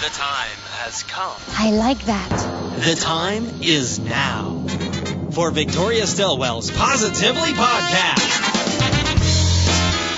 The time has come. I like that. The time is now for Victoria Stilwell's Positively Podcast.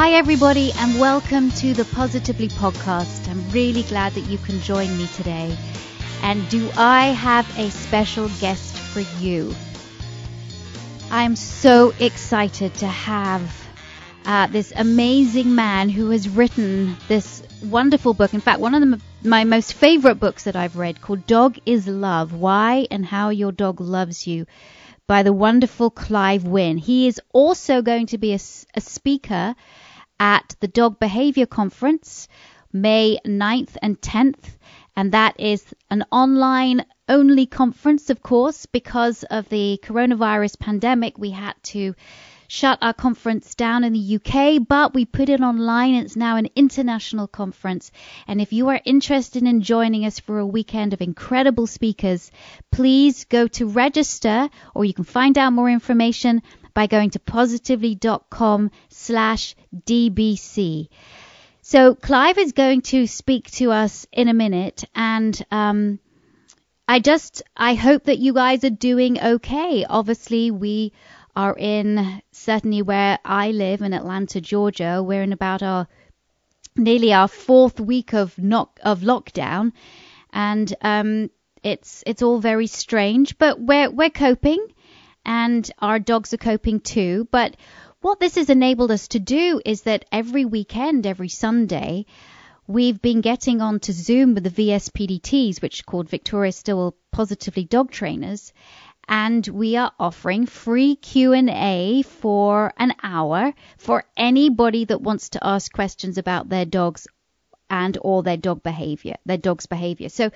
Hi, everybody, and welcome to the Positively Podcast. I'm really glad that you can join me today. And do I have a special guest for you? I'm so excited to have uh, this amazing man who has written this wonderful book. In fact, one of the, my most favorite books that I've read called Dog is Love Why and How Your Dog Loves You by the wonderful Clive Wynne. He is also going to be a speaker at the Dog Behavior Conference May 9th and 10th. And that is an online only conference, of course, because of the coronavirus pandemic. We had to shut our conference down in the UK, but we put it online. It's now an international conference. And if you are interested in joining us for a weekend of incredible speakers, please go to register or you can find out more information by going to positively.com slash DBC. So Clive is going to speak to us in a minute and, um, I just, I hope that you guys are doing okay. Obviously, we are in certainly where I live in Atlanta, Georgia. We're in about our nearly our fourth week of knock of lockdown, and um, it's it's all very strange, but we're we're coping, and our dogs are coping too. But what this has enabled us to do is that every weekend, every Sunday, we've been getting on to Zoom with the VSPDTs, which are called Victoria Stilwell Positively Dog Trainers, and we are offering free Q&A for an hour for anybody that wants to ask questions about their dogs and or their dog behavior, their dog's behavior. So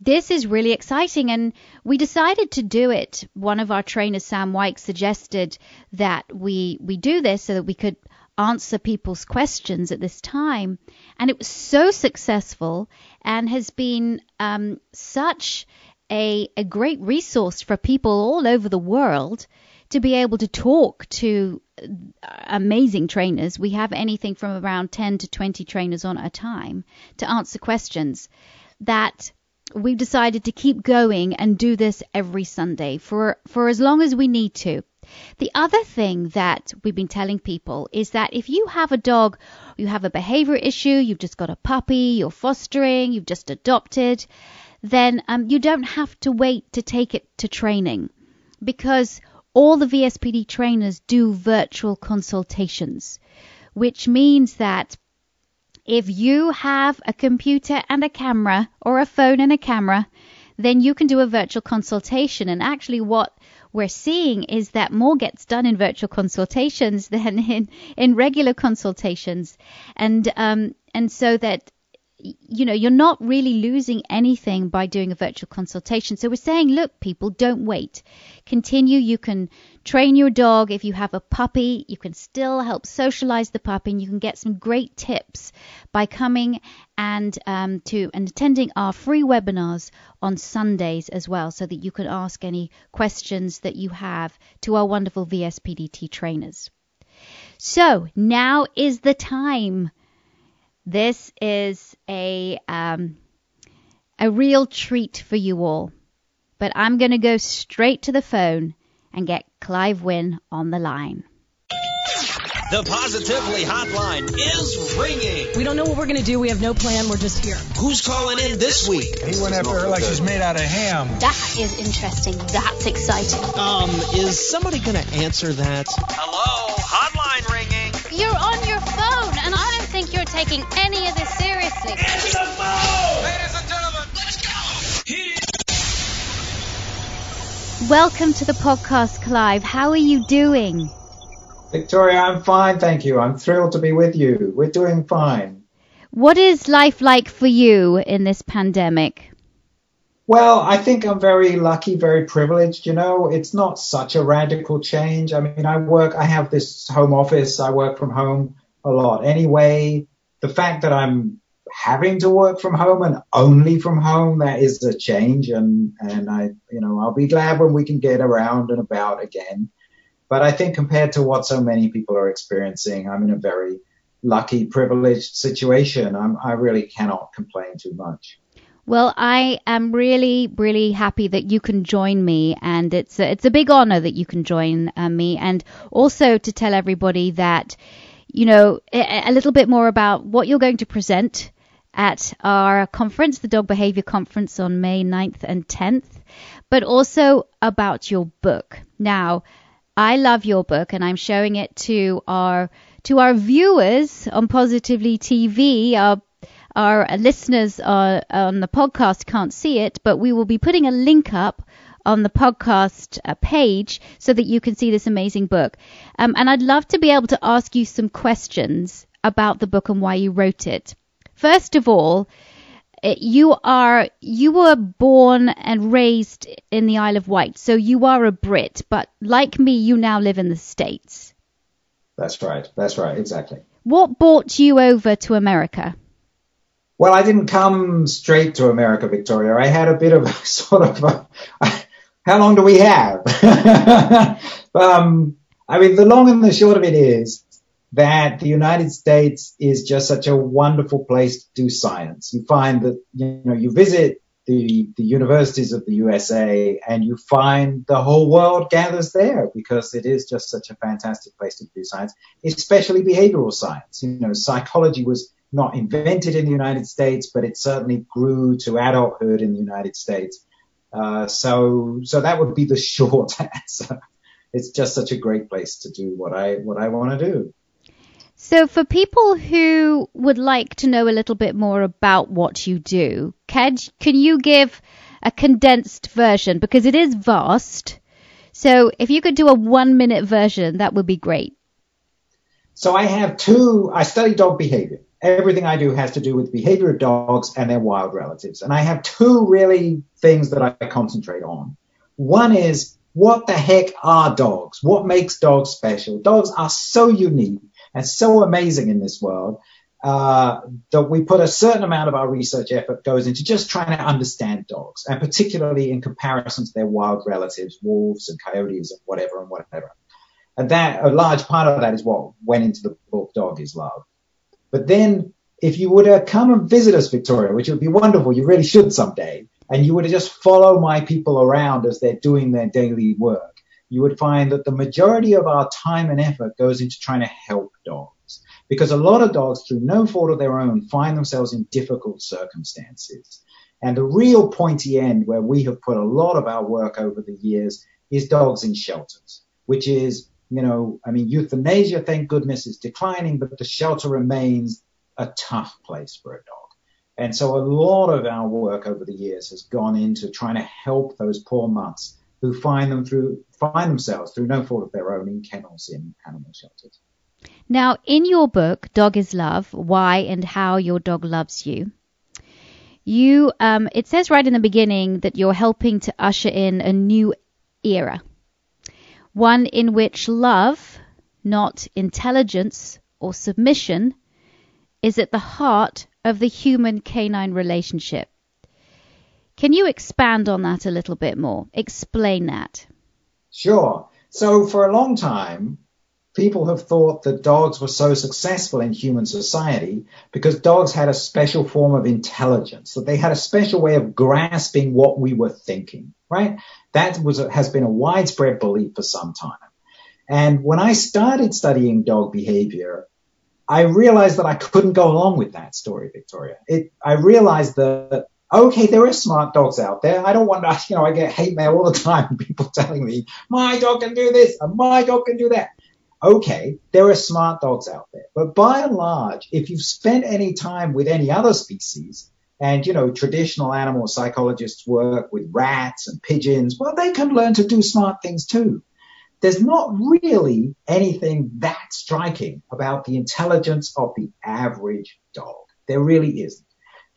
this is really exciting and we decided to do it. One of our trainers, Sam White, suggested that we, we do this so that we could answer people's questions at this time. And it was so successful and has been um, such a, a great resource for people all over the world to be able to talk to amazing trainers. We have anything from around 10 to 20 trainers on at a time to answer questions that we've decided to keep going and do this every Sunday for, for as long as we need to. The other thing that we've been telling people is that if you have a dog, you have a behavior issue, you've just got a puppy, you're fostering, you've just adopted, then um, you don't have to wait to take it to training because all the VSPD trainers do virtual consultations, which means that if you have a computer and a camera or a phone and a camera, then you can do a virtual consultation. And actually, what we're seeing is that more gets done in virtual consultations than in, in regular consultations. And, um, and so that you know, you're not really losing anything by doing a virtual consultation. So we're saying, look, people, don't wait. Continue. You can train your dog. If you have a puppy, you can still help socialize the puppy and you can get some great tips by coming and um, to and attending our free webinars on Sundays as well so that you can ask any questions that you have to our wonderful VSPDT trainers. So now is the time this is a um, a real treat for you all. But I'm going to go straight to the phone and get Clive Wynne on the line. The Positively Hotline is ringing. We don't know what we're going to do. We have no plan. We're just here. Who's calling in this week? He went after her like she's made out of ham. That is interesting. That's exciting. Um, is somebody going to answer that? Hello, hotline ringing. You're on your phone, and I don't think you're taking any of this seriously. Welcome to the podcast, Clive. How are you doing? Victoria, I'm fine, thank you. I'm thrilled to be with you. We're doing fine. What is life like for you in this pandemic? Well, I think I'm very lucky, very privileged. You know, it's not such a radical change. I mean, I work, I have this home office. I work from home a lot anyway. The fact that I'm having to work from home and only from home, that is a change. And, and I, you know, I'll be glad when we can get around and about again. But I think compared to what so many people are experiencing, I'm in a very lucky, privileged situation. I'm, I really cannot complain too much. Well, I am really, really happy that you can join me, and it's a, it's a big honor that you can join uh, me, and also to tell everybody that, you know, a, a, little bit more about what you're going to present at our conference, the Dog Behavior Conference on May 9th and 10th, but also about your book. Now, I love your book, and I'm showing it to our to our viewers on Positively TV, our our listeners uh, on the podcast can't see it, but we will be putting a link up on the podcast uh, page so that you can see this amazing book. Um, and I'd love to be able to ask you some questions about the book and why you wrote it. First of all, uh, you are you were born and raised in the Isle of Wight, so you are a Brit, but like me, you now live in the States. That's right. That's right. Exactly. What brought you over to America? Well, I didn't come straight to America, Victoria. I had a bit of a sort of a, how long do we have? um, I mean, the long and the short of it is that the United States is just such a wonderful place to do science. You find that, you know, you visit the, the universities of the USA and you find the whole world gathers there because it is just such a fantastic place to do science, especially behavioral science. You know, psychology was not invented in the United States, but it certainly grew to adulthood in the United States. Uh, so, so that would be the short answer. It's just such a great place to do what I what I want to do. So, for people who would like to know a little bit more about what you do, can can you give a condensed version because it is vast? So, if you could do a one minute version, that would be great. So, I have two. I study dog behavior everything I do has to do with behavior of dogs and their wild relatives. And I have two really things that I concentrate on. One is what the heck are dogs? What makes dogs special? Dogs are so unique and so amazing in this world uh, that we put a certain amount of our research effort goes into just trying to understand dogs, and particularly in comparison to their wild relatives, wolves and coyotes and whatever and whatever. And that a large part of that is what went into the book Dog is Love. But then if you were to come and visit us, Victoria, which would be wonderful, you really should someday, and you to just follow my people around as they're doing their daily work, you would find that the majority of our time and effort goes into trying to help dogs. Because a lot of dogs, through no fault of their own, find themselves in difficult circumstances. And the real pointy end where we have put a lot of our work over the years is dogs in shelters, which is you know, I mean, euthanasia, thank goodness, is declining, but the shelter remains a tough place for a dog. And so a lot of our work over the years has gone into trying to help those poor mutts who find them through, find themselves through no fault of their own in kennels in animal shelters. Now, in your book, Dog is Love, Why and How Your Dog Loves You, you, um, it says right in the beginning that you're helping to usher in a new era one in which love, not intelligence or submission, is at the heart of the human canine relationship. Can you expand on that a little bit more? Explain that. Sure. So, for a long time, people have thought that dogs were so successful in human society because dogs had a special form of intelligence, that they had a special way of grasping what we were thinking, right? That was has been a widespread belief for some time. And when I started studying dog behavior, I realized that I couldn't go along with that story, Victoria. It, I realized that, okay, there are smart dogs out there. I don't want to, you know, I get hate mail all the time, people telling me, my dog can do this and my dog can do that. Okay, there are smart dogs out there. But by and large, if you've spent any time with any other species, and, you know, traditional animal psychologists work with rats and pigeons. Well, they can learn to do smart things too. There's not really anything that striking about the intelligence of the average dog. There really isn't.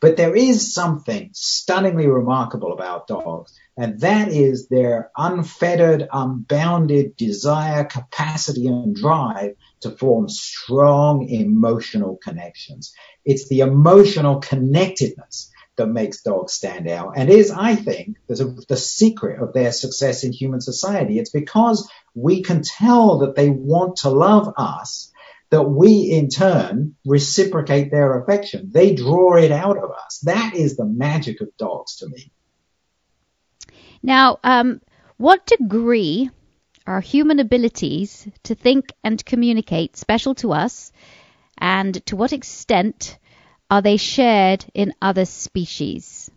But there is something stunningly remarkable about dogs, and that is their unfettered, unbounded desire, capacity, and drive to form strong emotional connections. It's the emotional connectedness that makes dogs stand out and is, I think, the, the secret of their success in human society. It's because we can tell that they want to love us that we in turn reciprocate their affection. They draw it out of us. That is the magic of dogs to me. Now, um, what degree are human abilities to think and communicate special to us, and to what extent are they shared in other species?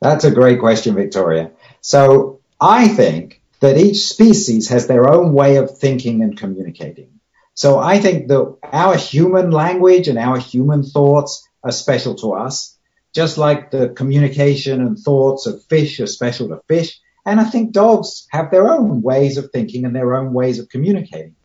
That's a great question, Victoria. So I think that each species has their own way of thinking and communicating. So I think that our human language and our human thoughts are special to us, just like the communication and thoughts of fish are special to fish. And I think dogs have their own ways of thinking and their own ways of communicating.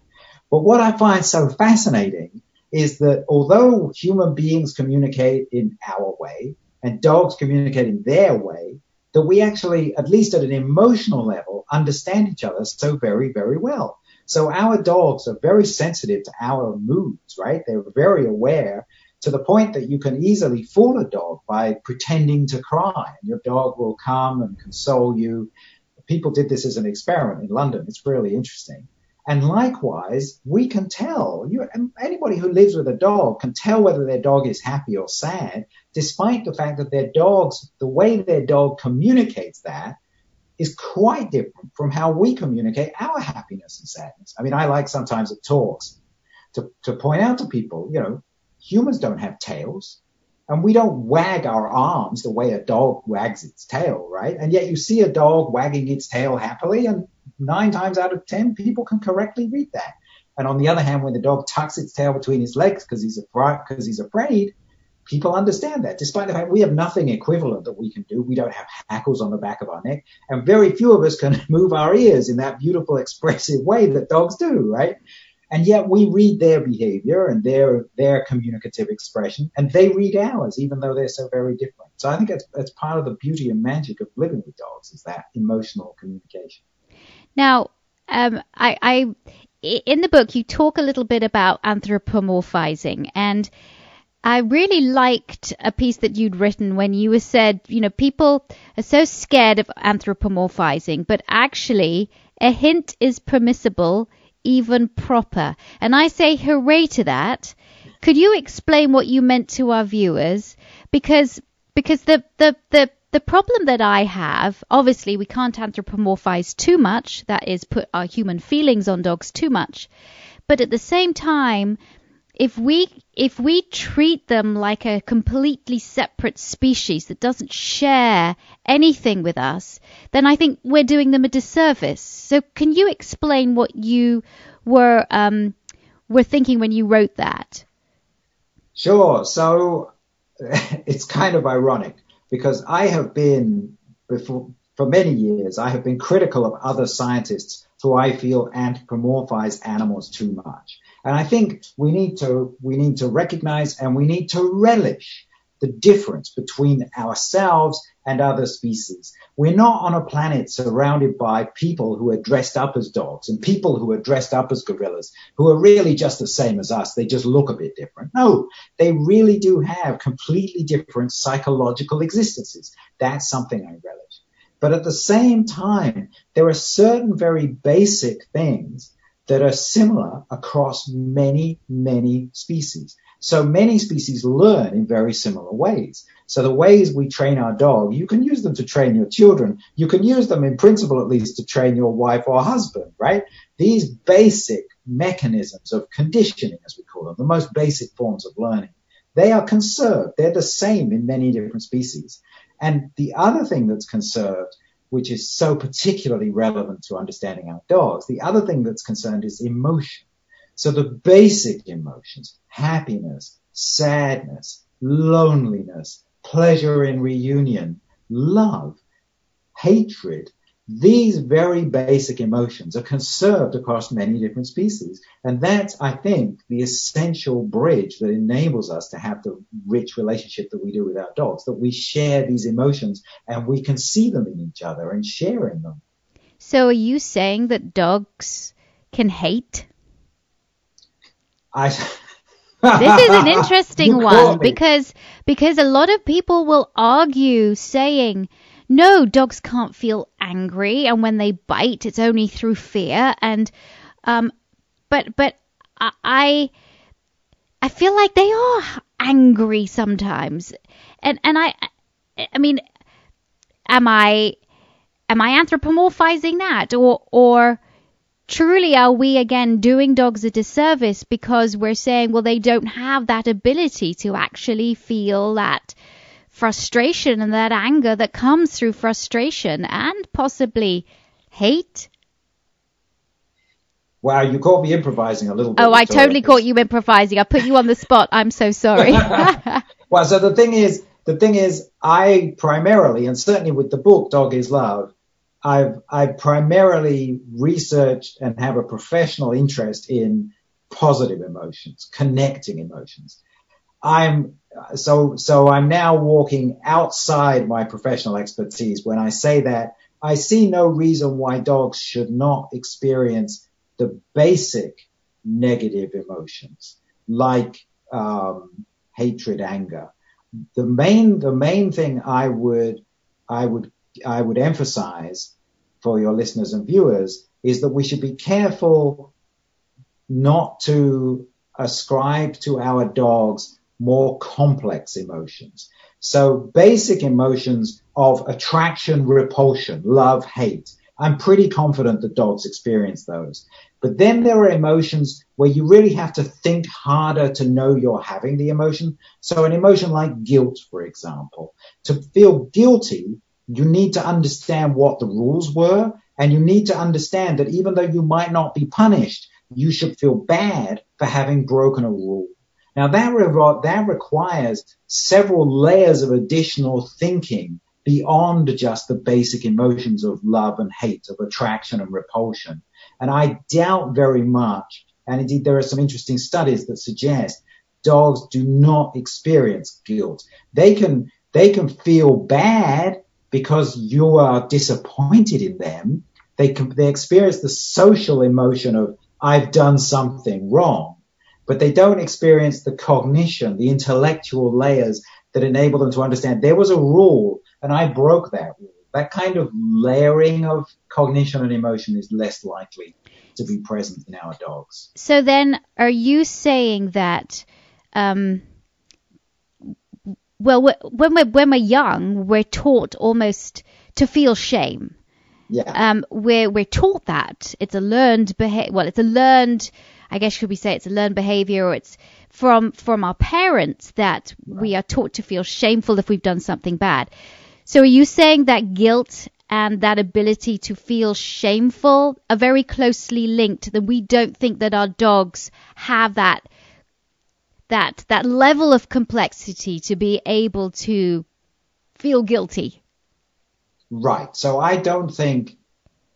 But what I find so fascinating is that although human beings communicate in our way and dogs communicate in their way, that we actually, at least at an emotional level, understand each other so very, very well. So our dogs are very sensitive to our moods, right? They're very aware to the point that you can easily fool a dog by pretending to cry and your dog will come and console you. People did this as an experiment in London. It's really interesting. And likewise, we can tell, you, anybody who lives with a dog can tell whether their dog is happy or sad, despite the fact that their dogs, the way their dog communicates that is quite different from how we communicate our happiness and sadness. I mean, I like sometimes at talks to, to point out to people, you know, humans don't have tails and we don't wag our arms the way a dog wags its tail, right? And yet you see a dog wagging its tail happily and nine times out of 10 people can correctly read that. And on the other hand, when the dog tucks its tail between his legs because he's afraid, because he's afraid, people understand that, despite the fact we have nothing equivalent that we can do. We don't have hackles on the back of our neck, and very few of us can move our ears in that beautiful, expressive way that dogs do, right? And yet we read their behavior and their their communicative expression, and they read ours, even though they're so very different. So I think that's that's part of the beauty and magic of living with dogs is that emotional communication. Now, um, I, I in the book you talk a little bit about anthropomorphizing and I really liked a piece that you'd written when you were said, you know, people are so scared of anthropomorphizing, but actually a hint is permissible, even proper. And I say hooray to that. Could you explain what you meant to our viewers? Because because the the the the problem that I have, obviously, we can't anthropomorphize too much. That is, put our human feelings on dogs too much. But at the same time, if we if we treat them like a completely separate species that doesn't share anything with us, then I think we're doing them a disservice. So can you explain what you were um, were thinking when you wrote that? Sure. So it's kind of ironic because I have been before for many years I have been critical of other scientists who I feel anthropomorphize animals too much. And I think we need to, we need to recognize and we need to relish the difference between ourselves and other species. We're not on a planet surrounded by people who are dressed up as dogs and people who are dressed up as gorillas, who are really just the same as us. They just look a bit different. No, they really do have completely different psychological existences. That's something I relish. But at the same time, there are certain very basic things that are similar across many, many species. So many species learn in very similar ways. So the ways we train our dog, you can use them to train your children. You can use them in principle, at least, to train your wife or husband, right? These basic mechanisms of conditioning, as we call them, the most basic forms of learning, they are conserved. They're the same in many different species. And the other thing that's conserved which is so particularly relevant to understanding our dogs. The other thing that's concerned is emotion. So the basic emotions, happiness, sadness, loneliness, pleasure in reunion, love, hatred, these very basic emotions are conserved across many different species. And that's, I think, the essential bridge that enables us to have the rich relationship that we do with our dogs, that we share these emotions and we can see them in each other and share in them. So are you saying that dogs can hate? I, this is an interesting one me. because because a lot of people will argue saying no dogs can't feel angry and when they bite it's only through fear and um but but I- I feel like they are angry sometimes. And and I I mean am I am I anthropomorphizing that? Or or truly are we again doing dogs a disservice because we're saying well they don't have that ability to actually feel that frustration and that anger that comes through frustration and possibly hate wow, you caught me improvising a little bit. oh i totally caught you improvising i put you on the spot i'm so sorry Well, so the thing is, the thing is, I primarily, and certainly with the book Dog is Love, I've I primarily researched and have a professional interest in positive emotions, connecting emotions. I'm so so I'm now walking outside my professional expertise when I say that I see no reason why dogs should not experience the basic negative emotions like um, hatred, anger. The main the main thing I would I would I would emphasize for your listeners and viewers is that we should be careful not to ascribe to our dogs more complex emotions. So basic emotions of attraction, repulsion, love, hate. I'm pretty confident that dogs experience those. But then there are emotions where you really have to think harder to know you're having the emotion. So an emotion like guilt, for example, to feel guilty, you need to understand what the rules were and you need to understand that even though you might not be punished, you should feel bad for having broken a rule. Now that, re- that requires several layers of additional thinking beyond just the basic emotions of love and hate, of attraction and repulsion. And I doubt very much, and indeed there are some interesting studies that suggest dogs do not experience guilt. They can, they can feel bad because you are disappointed in them. They can, they experience the social emotion of I've done something wrong, but they don't experience the cognition, the intellectual layers that enable them to understand there was a rule and I broke that rule. That kind of layering of cognition and emotion is less likely to be present in our dogs. so then are you saying that um well when we're when we're young we're taught almost to feel shame Yeah. um, we're we're taught that it's a learned behavior. Well, it's a learned. I guess could we say it's a learned behavior, or it's from from our parents that we are taught to feel shameful if we've done something bad. So, are you saying that guilt and that ability to feel shameful are very closely linked? That we don't think that our dogs have that that that level of complexity to be able to feel guilty. Right. So I don't think,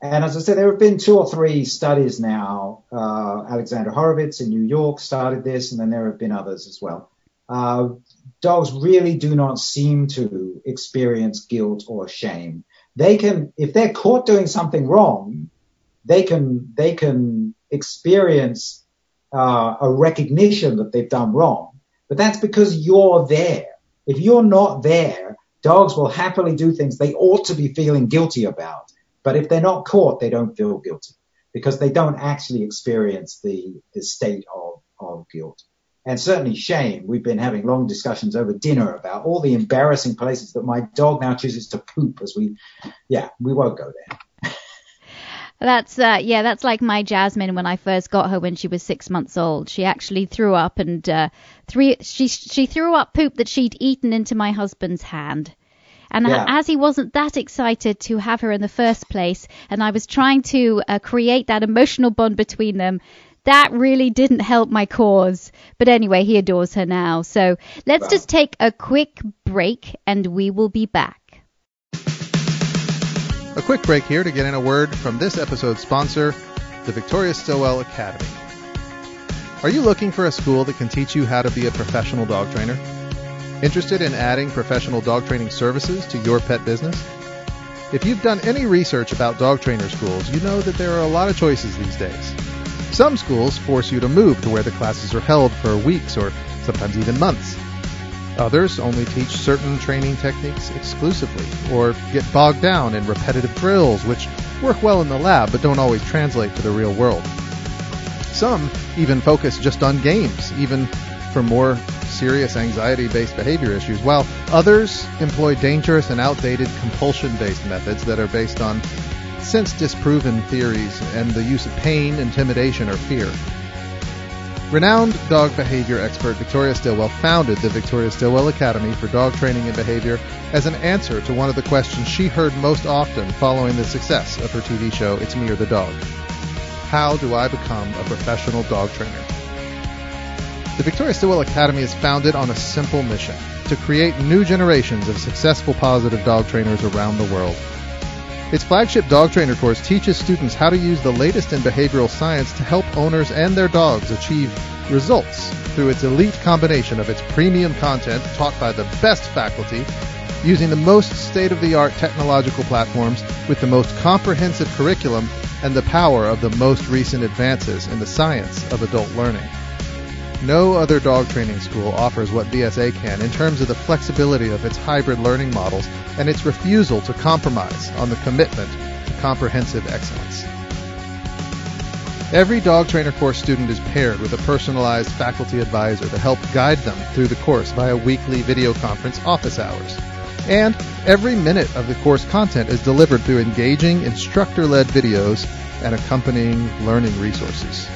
and as I said, there have been two or three studies now. Uh, Alexandra Horowitz in New York started this, and then there have been others as well. Uh, dogs really do not seem to experience guilt or shame. They can, if they're caught doing something wrong, they can they can experience uh, a recognition that they've done wrong. But that's because you're there. If you're not there, dogs will happily do things they ought to be feeling guilty about. But if they're not caught, they don't feel guilty because they don't actually experience the, the state of, of guilt. And certainly shame. We've been having long discussions over dinner about all the embarrassing places that my dog now chooses to poop as we, yeah, we won't go there. That's uh, yeah, that's like my Jasmine when I first got her when she was six months old. She actually threw up and uh, three she she threw up poop that she'd eaten into my husband's hand. And Yeah. as he wasn't that excited to have her in the first place, and I was trying to uh, create that emotional bond between them, that really didn't help my cause. But anyway, he adores her now. So let's Wow. just take a quick break, and we will be back. A quick break here to get in a word from this episode's sponsor, the Victoria Stilwell Academy. Are you looking for a school that can teach you how to be a professional dog trainer? Interested in adding professional dog training services to your pet business? If you've done any research about dog trainer schools, you know that there are a lot of choices these days. Some schools force you to move to where the classes are held for weeks or sometimes even months. Others only teach certain training techniques exclusively, or get bogged down in repetitive drills which work well in the lab but don't always translate to the real world. Some even focus just on games, even for more serious anxiety based behavior issues, while others employ dangerous and outdated compulsion based methods that are based on since disproven theories and the use of pain, intimidation, or fear. Renowned dog behavior expert Victoria Stilwell founded the Victoria Stilwell Academy for Dog Training and Behavior as an answer to one of the questions she heard most often following the success of her TV show It's Me or the Dog. How do I become a professional dog trainer? The Victoria Stilwell Academy is founded on a simple mission to create new generations of successful positive dog trainers around the world. Its flagship dog trainer course teaches students how to use the latest in behavioral science to help owners and their dogs achieve results through its elite combination of its premium content taught by the best faculty, using the most state of the art technological platforms with the most comprehensive curriculum and the power of the most recent advances in the science of adult learning. No other dog training school offers what VSA can in terms of the flexibility of its hybrid learning models and its refusal to compromise on the commitment to comprehensive excellence. Every dog trainer course student is paired with a personalized faculty advisor to help guide them through the course via weekly video conference office hours. And every minute of the course content is delivered through engaging instructor led videos and accompanying learning resources.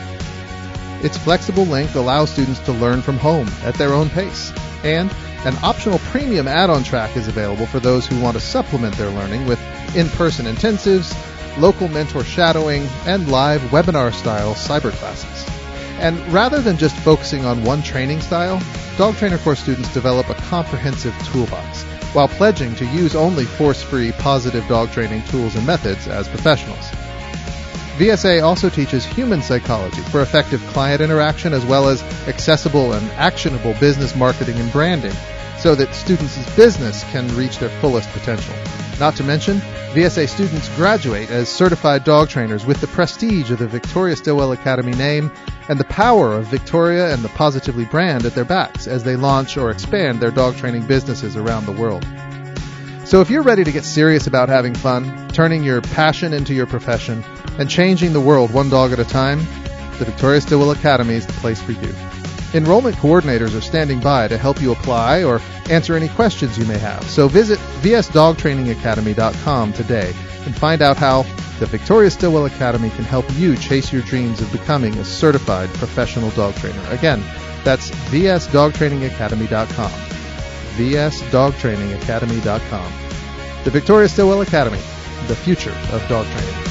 Its flexible length allows students to learn from home at their own pace. And an optional premium add-on track is available for those who want to supplement their learning with in-person intensives, local mentor shadowing, and live webinar-style cyber classes. And rather than just focusing on one training style, Dog Trainer Course students develop a comprehensive toolbox while pledging to use only force-free positive dog training tools and methods as professionals. VSA also teaches human psychology for effective client interaction as well as accessible and actionable business marketing and branding so that students' business can reach their fullest potential. Not to mention, VSA students graduate as certified dog trainers with the prestige of the Victoria Stilwell Academy name and the power of Victoria and the Positively brand at their backs as they launch or expand their dog training businesses around the world. So if you're ready to get serious about having fun, turning your passion into your profession, and changing the world one dog at a time, the Victoria Stilwell Academy is the place for you. Enrollment coordinators are standing by to help you apply or answer any questions you may have. So visit vsdogtrainingacademy.com today and find out how the Victoria Stilwell Academy can help you chase your dreams of becoming a certified professional dog trainer. Again, that's vsdogtrainingacademy.com. vsdogtrainingacademy.com. The Victoria Stilwell Academy, the future of dog training.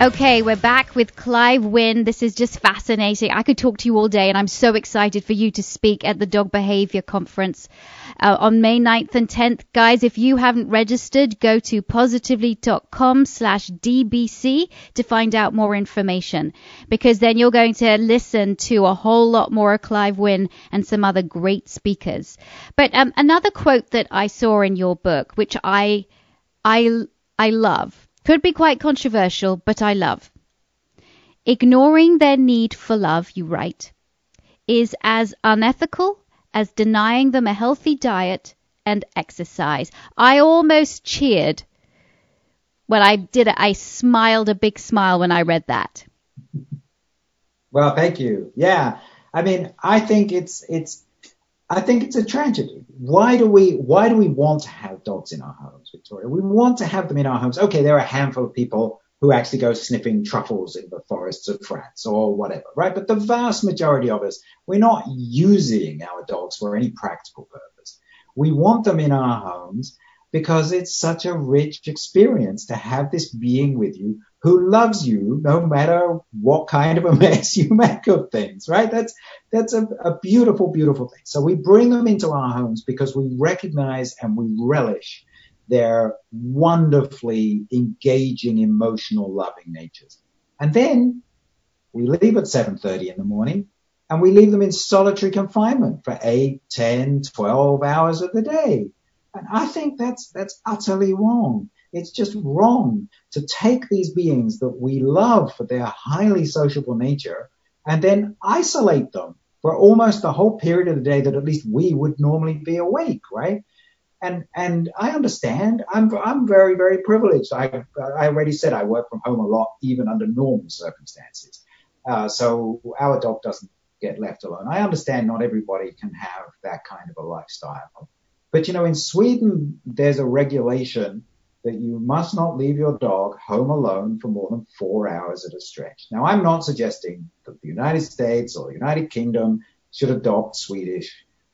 Okay, we're back with Clive Wynne. This is just fascinating. I could talk to you all day, and I'm so excited for you to speak at the Dog Behavior Conference uh, on May 9th and 10th. Guys, if you haven't registered, go to positively.com slash DBC to find out more information, because then you're going to listen to a whole lot more of Clive Wynne and some other great speakers. But um, another quote that I saw in your book, which I, I, I love, could be quite controversial, but I love. Ignoring their need for love, you write, is as unethical as denying them a healthy diet and exercise. I almost cheered when I did it. I smiled a big smile when I read that. Well, thank you. Yeah. I mean, I think it's, it's, I think it's a tragedy. Why do we, why do we want to have dogs in our homes, Victoria? We want to have them in our homes. Okay. There are a handful of people who actually go sniffing truffles in the forests of France or whatever, right? But the vast majority of us, we're not using our dogs for any practical purpose. We want them in our homes because it's such a rich experience to have this being with you who loves you no matter what kind of a mess you make of things, right? That's, that's a, a beautiful, beautiful thing. So we bring them into our homes because we recognize and we relish their wonderfully engaging, emotional, loving natures. And then we leave at 7.30 in the morning and we leave them in solitary confinement for 8, 10, 12 hours of the day. And I think that's, that's utterly wrong. It's just wrong to take these beings that we love for their highly sociable nature and then isolate them for almost the whole period of the day that at least we would normally be awake, right? And and I understand. I'm I'm very very privileged. I I already said I work from home a lot, even under normal circumstances. Uh, so our dog doesn't get left alone. I understand not everybody can have that kind of a lifestyle, but you know, in Sweden there's a regulation that you must not leave your dog home alone for more than four hours at a stretch. Now, I'm not suggesting that the United States or the United Kingdom should adopt Swedish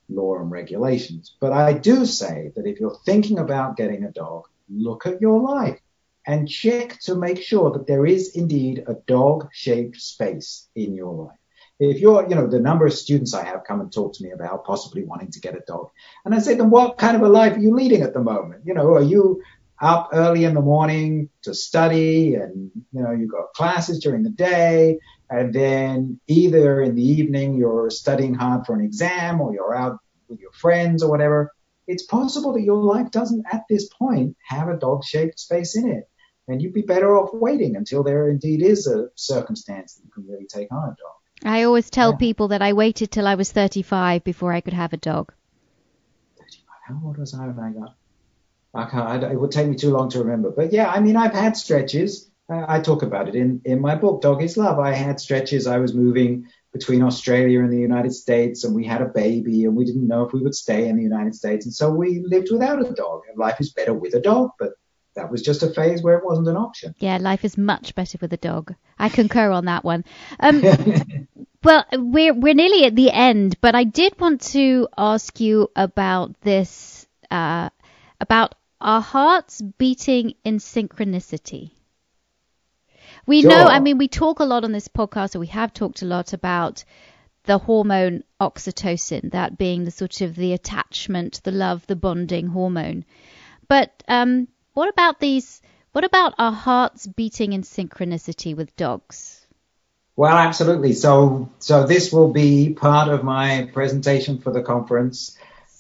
law and regulations, but I do say that if you're thinking about getting a dog, look at your life and check to make sure that there is indeed a dog shaped space in your life. If you're, you know, the number of students I have come and talk to me about possibly wanting to get a dog. And I say to them, what kind of a life are you leading at the moment? You know, are you up early in the morning to study and, you know, you've got classes during the day. And then either in the evening you're studying hard for an exam or you're out with your friends or whatever. It's possible that your life doesn't at this point have a dog shaped space in it. And you'd be better off waiting until there indeed is a circumstance that you can really take on a dog. I always tell Yeah. people that I waited till I was 35 before I could have a dog. 35. How old was I when I got? I can't, I, it would take me too long to remember. But yeah, I mean, I've had stretches. Uh, I talk about it in, in my book, Dog is Love. I had stretches. I was moving between Australia and the United States and we had a baby and we didn't know if we would stay in the United States. And so we lived without a dog. And life is better with a dog, but that was just a phase where it wasn't an option. Yeah, life is much better with a dog. I concur on that one. Um, well, we're we're nearly at the end, but I did want to ask you about this, uh, about our hearts beating in synchronicity. We know, I mean, we talk a lot on this podcast, or we have talked a lot about the hormone oxytocin, that being the sort of the attachment, the love, the bonding hormone. But um, what about these? What about our hearts beating in synchronicity with dogs? Well, absolutely. So, so this will be part of my presentation for the conference.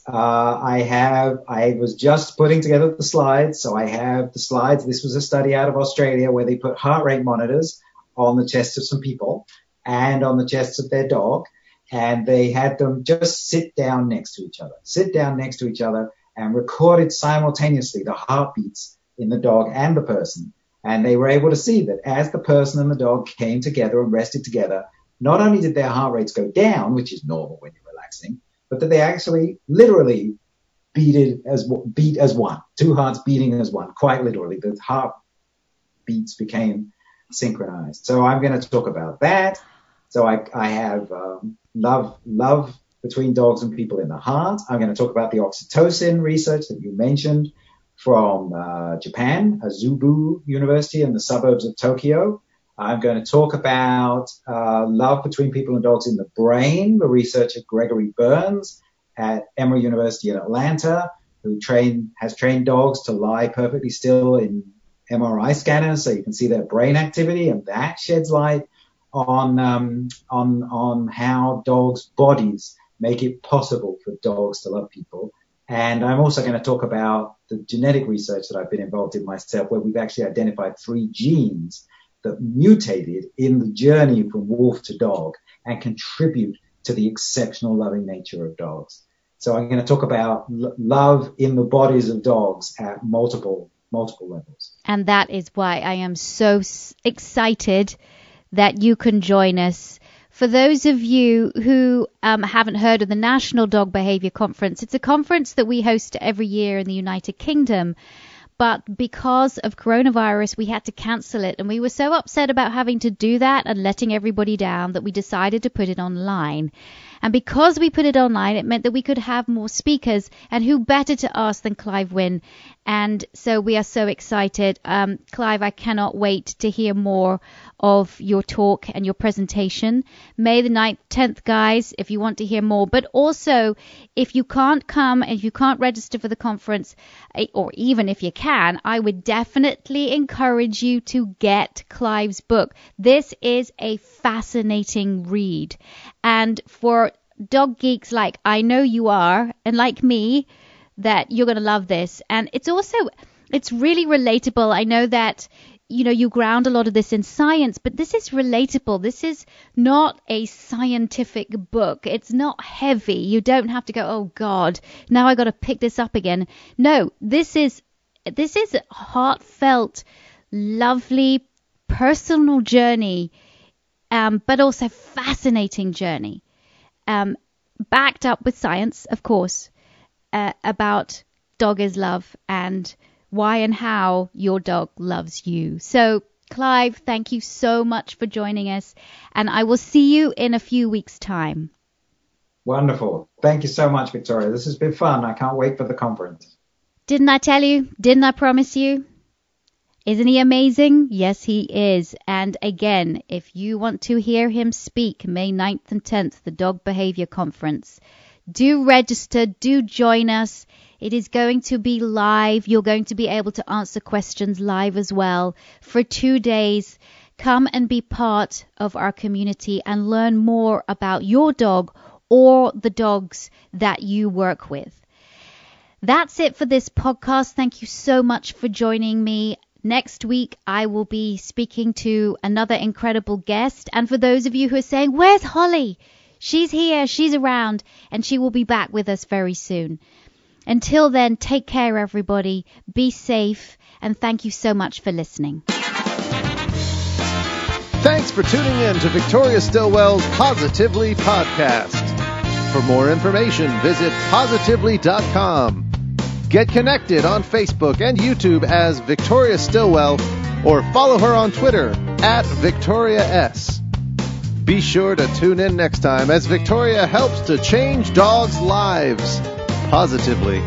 Uh, I have, I was just putting together the slides. So I have the slides. This was a study out of Australia where they put heart rate monitors on the chests of some people and on the chests of their dog. And they had them just sit down next to each other, sit down next to each other and recorded simultaneously the heartbeats in the dog and the person. And they were able to see that as the person and the dog came together and rested together, not only did their heart rates go down, which is normal when you're relaxing, but that they actually literally beat as beat as one, two hearts beating as one, quite literally. The heart beats became synchronized. So I'm going to talk about that. So I, I have um, love love between dogs and people in the heart. I'm going to talk about the oxytocin research that you mentioned from uh, Japan, Azabu University in the suburbs of Tokyo. I'm going to talk about uh, love between people and dogs in the brain, the research of Gregory Burns at Emory University in Atlanta, who train, has trained dogs to lie perfectly still in MRI scanners so you can see their brain activity, and that sheds light on um, on on how dogs' bodies make it possible for dogs to love people. And I'm also going to talk about the genetic research that I've been involved in myself, where we've actually identified three genes that mutated in the journey from wolf to dog and contribute to the exceptional loving nature of dogs. So I'm going to talk about l- love in the bodies of dogs at multiple multiple levels. And that is why I am so s- excited that you can join us. For those of you who um, haven't heard of the National Dog Behavior Conference, it's a conference that we host every year in the United Kingdom. But because of coronavirus, we had to cancel it. And we were so upset about having to do that and letting everybody down that we decided to put it online. And because we put it online, it meant that we could have more speakers. And who better to ask than Clive Wynne? And so we are so excited. Um, Clive, I cannot wait to hear more of your talk and your presentation. May the 9th, 10th, guys, if you want to hear more. But also, if you can't come and if you can't register for the conference, eh, or even if you can, I would definitely encourage you to get Clive's book. This is a fascinating read. And for dog geeks like I know you are, and like me, that you're going to love this. And it's also, it's really relatable. I know that, you know, you ground a lot of this in science, but this is relatable. This is not a scientific book. It's not heavy. You don't have to go, oh God, now I got to pick this up again. No, this is, this is a heartfelt, lovely, personal journey, um, but also fascinating journey. Um, backed up with science, of course, uh, about dog is love and why and how your dog loves you. So, Clive, thank you so much for joining us, and I will see you in a few weeks' time. Wonderful. Thank you so much, Victoria. This has been fun. I can't wait for the conference. Didn't I tell you? Didn't I promise you? Isn't he amazing? Yes, he is. And again, if you want to hear him speak May 9th and 10th, the Dog Behavior Conference, do register, do join us. It is going to be live. You're going to be able to answer questions live as well for two days. Come and be part of our community and learn more about your dog or the dogs that you work with. That's it for this podcast. Thank you so much for joining me. Next week, I will be speaking to another incredible guest. And for those of you who are saying, Where's Holly? She's here, she's around, and she will be back with us very soon. Until then, take care, everybody. Be safe, and thank you so much for listening. Thanks for tuning in to Victoria Stilwell's Positively podcast. For more information, visit positively.com. Get connected on Facebook and YouTube as Victoria Stilwell, or follow her on Twitter at Victoria S. Be sure to tune in next time as Victoria helps to change dogs' lives positively.